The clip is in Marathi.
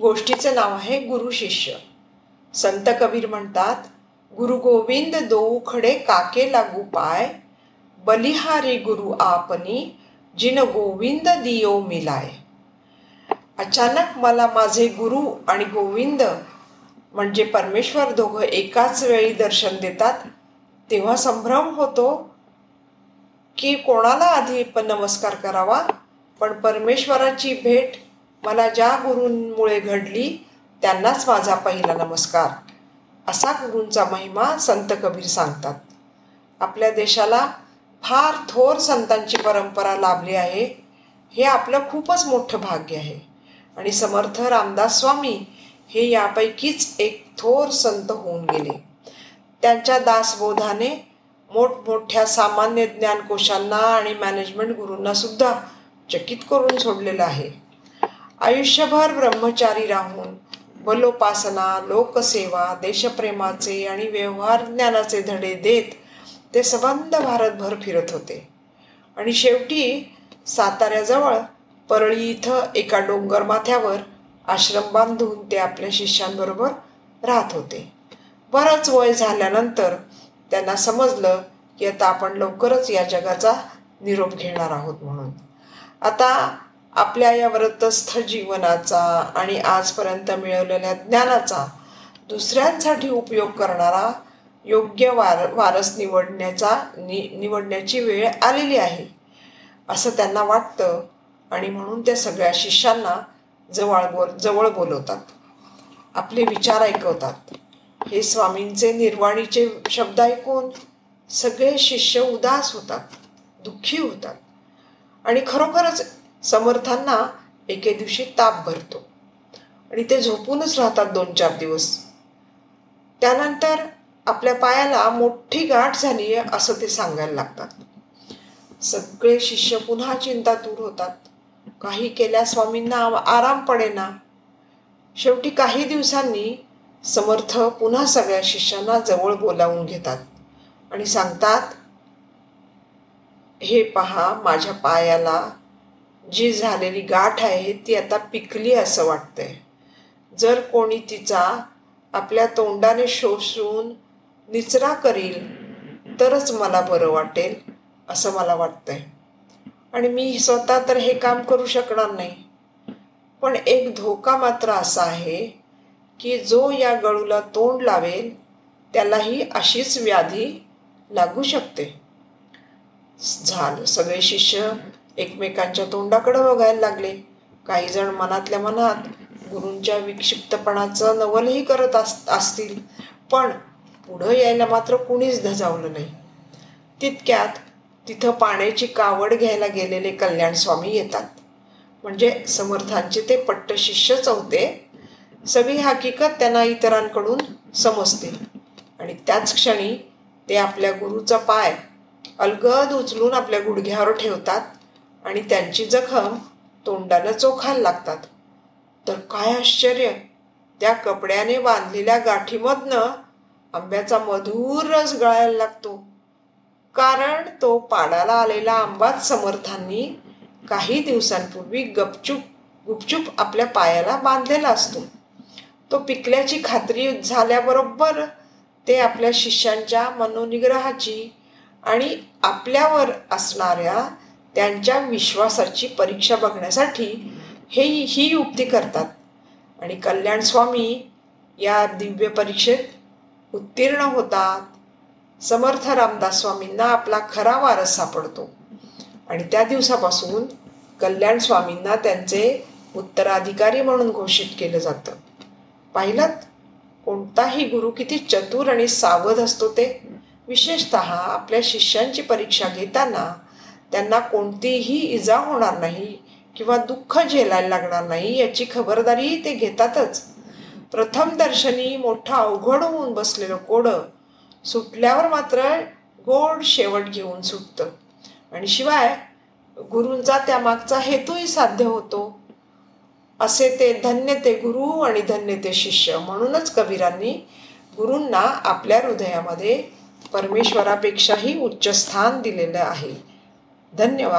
गोष्टीचं नाव आहे गुरु शिष्य. संत कबीर म्हणतात गुरु गोविंद दोऊ खडे काके लागू पाय बलिहारी गुरु आपनी जिन गोविंद दियो मिलाय. अचानक मला माझे गुरु आणि गोविंद म्हणजे परमेश्वर दोघं एकाच वेळी दर्शन देतात तेव्हा संभ्रम होतो की कोणाला आधी पण नमस्कार करावा पण परमेश्वराची भेट मला ज्या गुरूंमुळे घडली त्यांनाच माझा पहिला नमस्कार. असा गुरूंचा महिमा संत कबीर सांगतात. आपल्या देशाला फार थोर संतांची परंपरा लाभली आहे. हे आपलं खूपच मोठं भाग्य आहे. आणि समर्थ रामदास स्वामी हे यापैकीच एक थोर संत होऊन गेले. त्यांच्या दासबोधाने मोठमोठ्या सामान्य ज्ञानकोशांना आणि मॅनेजमेंट गुरूंना सुद्धा चकित करून सोडलेलं आहे. आयुष्यभर ब्रह्मचारी राहून बलोपासना लोकसेवा देशप्रेमाचे आणि व्यवहार ज्ञानाचे धडे देत ते सबंध भारतभर फिरत होते. आणि शेवटी साताऱ्याजवळ परळी इथं एका डोंगर माथ्यावर आश्रम बांधून ते आपल्या शिष्यांबरोबर राहत होते. बरंच वय झाल्यानंतर त्यांना समजलं की आता आपण लवकरच या जगाचा निरोप घेणार आहोत म्हणून. आता आपल्या या व्रतस्थ जीवनाचा आणि आजपर्यंत मिळवलेल्या ज्ञानाचा दुसऱ्यांसाठी उपयोग करणारा योग्य वार वारस निवडण्याचा नि निवडण्याची वेळ आलेली आहे असं त्यांना वाटतं आणि म्हणून त्या सगळ्या शिष्यांना जवळ बोल जवळ बोलवतात. आपले विचार ऐकवतात. हे स्वामींचे निर्वाणीचे शब्द ऐकून सगळे शिष्य उदास होतात दुःखी होतात आणि खरोखरच समर्थांना एके दिवशी ताप भरतो. आणि ते झोपूनच राहतात दोन चार दिवस. त्यानंतर आपल्या पायाला मोठी गाठ झाली आहे असं ते सांगायला लागतात. सगळे शिष्य पुन्हा चिंता दूर होतात. काही केल्या स्वामींना आराम पडेना. शेवटी काही दिवसांनी समर्थ पुन्हा सगळ्या शिष्यांना जवळ बोलावून घेतात आणि सांगतात हे पहा माझ्या पायाला जी झालेली गाठ आहे ती आता पिकली असं वाटतंय. जर कोणी तिचा आपल्या तोंडाने शोषून निचरा करील तरच मला बरं वाटेल असं मला वाटतंय. आणि मी स्वतः तर हे काम करू शकणार नाही. पण एक धोका मात्र असा आहे की जो या गळूला तोंड लावेल त्यालाही अशीच व्याधी लागू शकते. झालं सगळे शिष्य एकमेकांच्या तोंडाकडे बघायला लागले. काही जण मनातल्या मनात गुरूंच्या विक्षिप्तपणाचं नवलही करत असतील. पण पुढं यायला मात्र कुणीच धजावलं नाही. तितक्यात तिथं पाण्याची कावड घ्यायला गेलेले कल्याण स्वामी येतात. म्हणजे समर्थांचे ते पट्ट शिष्यच होते सगळी हकीकत त्यांना इतरांकडून समजते. आणि त्याच क्षणी ते आपल्या गुरुचा पाय अलगद उचलून आपल्या गुडघ्यावर ठेवतात. आणि त्यांची जखम तोंडाला चोखायला लागतात. तर काय आश्चर्य! त्या कपड्याने बांधलेल्या गाठीमधनं आंब्याचा मधुर रस गळायला लागतो. कारण तो पाडाला आलेला आंबाच समर्थांनी काही दिवसांपूर्वी गपचूप गुपचूप आपल्या पायाला बांधलेला असतो. तो पिकल्याची खात्री झाल्याबरोबर ते आपल्या शिष्यांच्या मनोनिग्रहाची आणि आपल्यावर असणाऱ्या त्यांच्या विश्वासाची परीक्षा बघण्यासाठी हे ही युक्ती करतात. आणि कल्याण स्वामी या दिव्य परीक्षेत उत्तीर्ण होतात. समर्थ रामदास स्वामींना आपला खरा वारस सापडतो. आणि त्या दिवसापासून कल्याण स्वामींना त्यांचे उत्तराधिकारी म्हणून घोषित केलं जातं. पाहिलं कोणताही गुरु किती चतुर आणि सावध असतो ते. विशेषत आपल्या शिष्यांची परीक्षा घेताना त्यांना कोणतीही इजा होणार नाही किंवा दुःख झेलायला लागणार नाही याची खबरदारीही ते घेतातच. प्रथम दर्शनी मोठं अवघड होऊन बसलेलं कोडं सुटल्यावर मात्र गोड शेवट घेऊन सुटतं. आणि शिवाय गुरूंचा त्यामागचा हेतूही साध्य होतो. असे ते धन्य ते गुरु आणि धन्य ते शिष्य म्हणूनच कबीरांनी गुरूंना आपल्या हृदयामध्ये परमेश्वरापेक्षाही उच्च स्थान दिलेलं आहे. धन्यवाद.